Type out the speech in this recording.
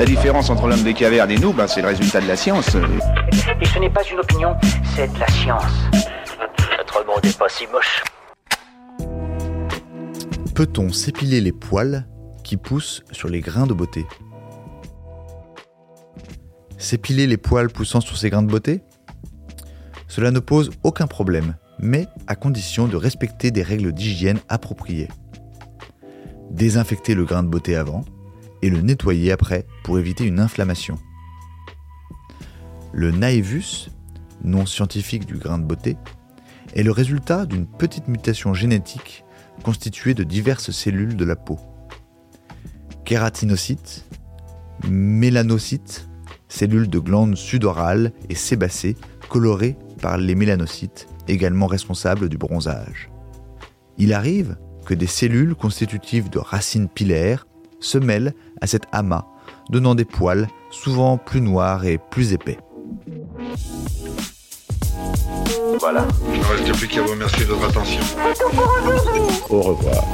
La différence entre l'homme des cavernes et nous, ben, c'est le résultat de la science. Et ce n'est pas une opinion, c'est de la science. Notre monde n'est pas si moche. Peut-on s'épiler les poils qui poussent sur les grains de beauté? S'épiler les poils poussant sur ces grains de beauté? Cela ne pose aucun problème, mais à condition de respecter des règles d'hygiène appropriées. Désinfecter le grain de beauté avant et le nettoyer après pour éviter une inflammation. Le naevus, nom scientifique du grain de beauté, est le résultat d'une petite mutation génétique constituée de diverses cellules de la peau. Kératinocytes, mélanocytes, cellules de glandes sudorales et sébacées colorées par les mélanocytes, également responsables du bronzage. Il arrive que des cellules constitutives de racines pilaires se mêlent à cet amas, donnant des poils souvent plus noirs et plus épais. Voilà. Il ne reste plus qu'à vous remercier de votre attention. Au revoir.